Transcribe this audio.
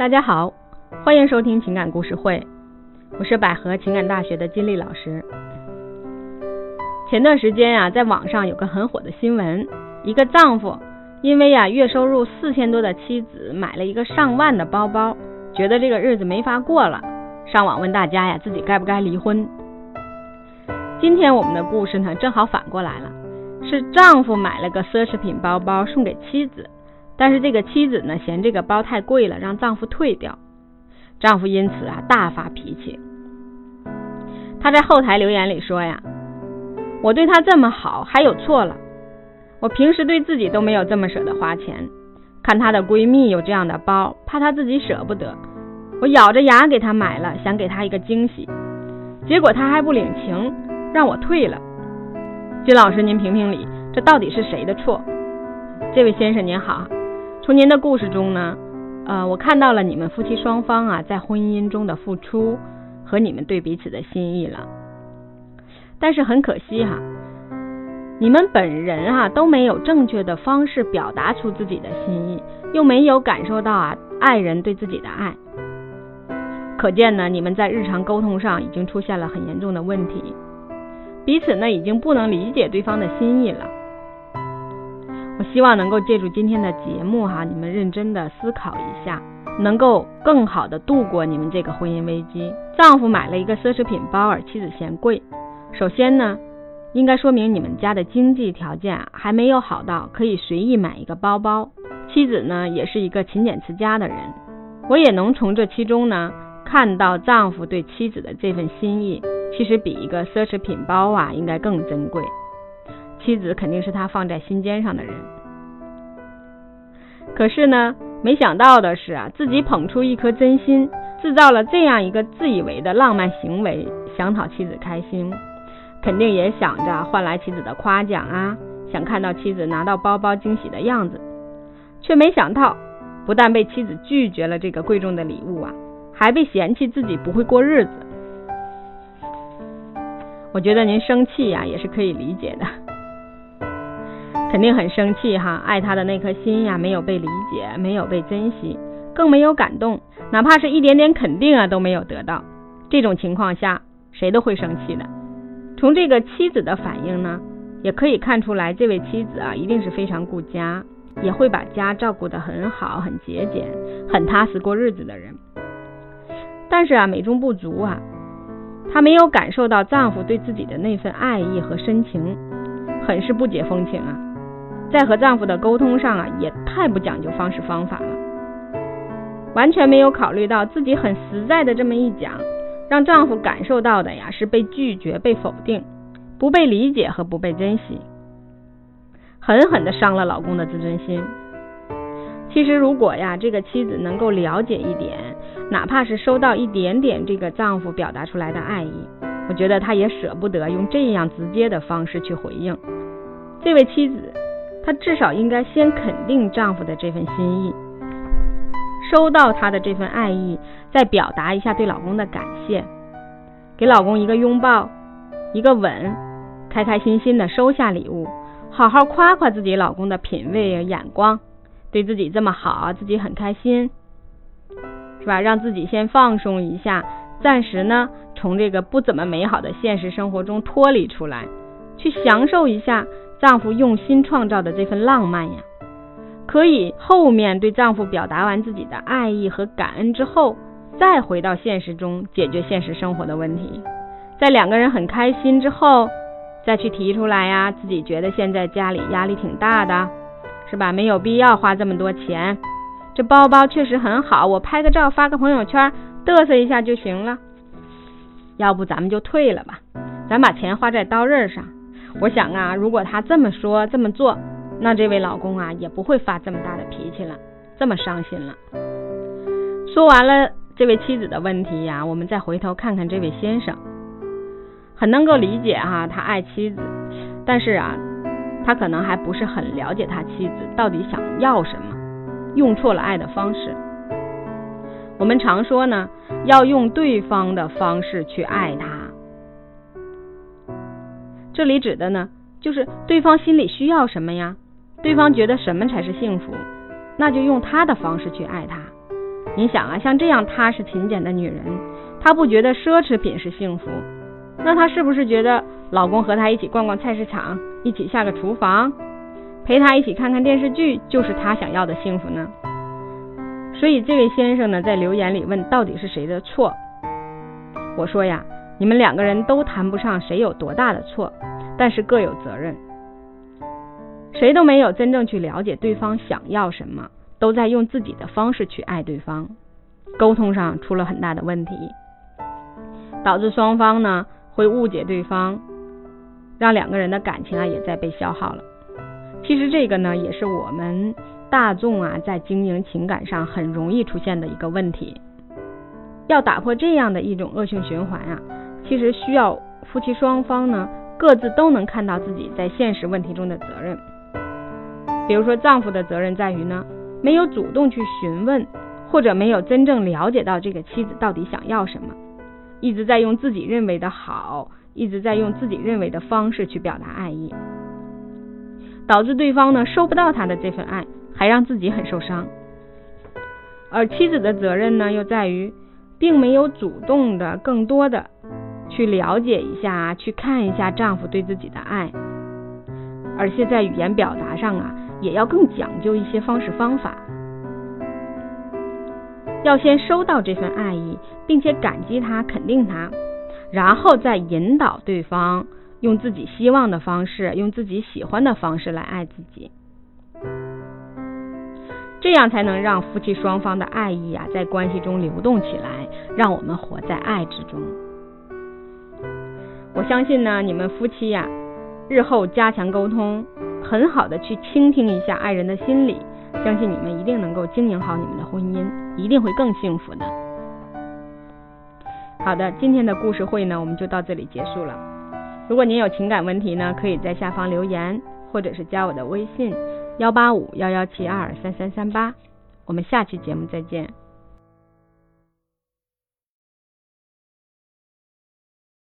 大家好，欢迎收听情感故事会，我是百合情感大学的金丽老师。前段时间啊，在网上有个很火的新闻，一个丈夫因为呀月收入四千多的妻子买了一个上万的包包，觉得这个日子没法过了，上网问大家呀自己该不该离婚。今天我们的故事呢，正好反过来了，是丈夫买了个奢侈品包包送给妻子。但是这个妻子呢，嫌这个包太贵了，让丈夫退掉。丈夫因此啊大发脾气。他在后台留言里说呀：“我对他这么好，还有错了？我平时对自己都没有这么舍得花钱，看她的闺蜜有这样的包，怕她自己舍不得，我咬着牙给她买了，想给她一个惊喜。结果她还不领情，让我退了。金老师，您评评理，这到底是谁的错？这位先生您好。”从您的故事中呢，呃，我看到了你们夫妻双方啊在婚姻中的付出和你们对彼此的心意了。但是很可惜哈，你们本人哈都没有正确的方式表达出自己的心意，又没有感受到啊爱人对自己的爱。可见呢，你们在日常沟通上已经出现了很严重的问题，彼此呢已经不能理解对方的心意了。我希望能够借助今天的节目哈，你们认真的思考一下，能够更好的度过你们这个婚姻危机。丈夫买了一个奢侈品包，而妻子嫌贵。首先呢，应该说明你们家的经济条件还没有好到可以随意买一个包包。妻子呢，也是一个勤俭持家的人。我也能从这其中呢，看到丈夫对妻子的这份心意，其实比一个奢侈品包啊，应该更珍贵。妻子肯定是他放在心尖上的人，可是呢，没想到的是啊，自己捧出一颗真心，制造了这样一个自以为的浪漫行为，想讨妻子开心，肯定也想着换来妻子的夸奖啊，想看到妻子拿到包包惊喜的样子，却没想到，不但被妻子拒绝了这个贵重的礼物啊，还被嫌弃自己不会过日子。我觉得您生气呀，也是可以理解的。肯定很生气哈，爱他的那颗心呀，没有被理解，没有被珍惜，更没有感动，哪怕是一点点肯定啊都没有得到。这种情况下，谁都会生气的。从这个妻子的反应呢，也可以看出来，这位妻子啊，一定是非常顾家，也会把家照顾得很好，很节俭，很踏实过日子的人。但是啊，美中不足啊，她没有感受到丈夫对自己的那份爱意和深情，很是不解风情啊。在和丈夫的沟通上啊，也太不讲究方式方法了，完全没有考虑到自己很实在的这么一讲，让丈夫感受到的呀是被拒绝、被否定、不被理解和不被珍惜，狠狠的伤了老公的自尊心。其实如果呀，这个妻子能够了解一点，哪怕是收到一点点这个丈夫表达出来的爱意，我觉得她也舍不得用这样直接的方式去回应这位妻子。她至少应该先肯定丈夫的这份心意，收到他的这份爱意，再表达一下对老公的感谢，给老公一个拥抱，一个吻，开开心心的收下礼物，好好夸夸自己老公的品味眼光，对自己这么好，自己很开心，是吧？让自己先放松一下，暂时呢从这个不怎么美好的现实生活中脱离出来，去享受一下。丈夫用心创造的这份浪漫呀，可以后面对丈夫表达完自己的爱意和感恩之后，再回到现实中解决现实生活的问题。在两个人很开心之后，再去提出来呀，自己觉得现在家里压力挺大的，是吧？没有必要花这么多钱。这包包确实很好，我拍个照发个朋友圈，嘚瑟一下就行了。要不咱们就退了吧，咱把钱花在刀刃上。我想啊，如果他这么说这么做，那这位老公啊也不会发这么大的脾气了，这么伤心了。说完了这位妻子的问题呀，我们再回头看看这位先生，很能够理解哈，他爱妻子，但是啊，他可能还不是很了解他妻子到底想要什么，用错了爱的方式。我们常说呢，要用对方的方式去爱他。这里指的呢，就是对方心里需要什么呀？对方觉得什么才是幸福，那就用他的方式去爱他，你想啊，像这样踏实勤俭的女人，她不觉得奢侈品是幸福，那她是不是觉得老公和她一起逛逛菜市场，一起下个厨房，陪她一起看看电视剧，就是她想要的幸福呢？所以这位先生呢，在留言里问到底是谁的错？我说呀，你们两个人都谈不上谁有多大的错，但是各有责任。谁都没有真正去了解对方想要什么，都在用自己的方式去爱对方，沟通上出了很大的问题，导致双方呢会误解对方，让两个人的感情啊也在被消耗了。其实这个呢也是我们大众啊在经营情感上很容易出现的一个问题。要打破这样的一种恶性循环啊，其实需要夫妻双方呢各自都能看到自己在现实问题中的责任。比如说，丈夫的责任在于呢，没有主动去询问，或者没有真正了解到这个妻子到底想要什么，一直在用自己认为的好，一直在用自己认为的方式去表达爱意，导致对方呢收不到他的这份爱，还让自己很受伤。而妻子的责任呢，又在于并没有主动的、更多的去了解一下、去看一下丈夫对自己的爱，而且在语言表达上啊。也要更讲究一些方式方法，要先收到这份爱意，并且感激他、肯定他，然后再引导对方用自己希望的方式、用自己喜欢的方式来爱自己，这样才能让夫妻双方的爱意啊在关系中流动起来，让我们活在爱之中。我相信呢，你们夫妻呀，日后加强沟通。很好的去倾听一下爱人的心理，相信你们一定能够经营好你们的婚姻，一定会更幸福的。好的，今天的故事会呢，我们就到这里结束了。如果您有情感问题呢，可以在下方留言，或者是加我的微信幺八五幺幺七二三三三八。我们下期节目再见。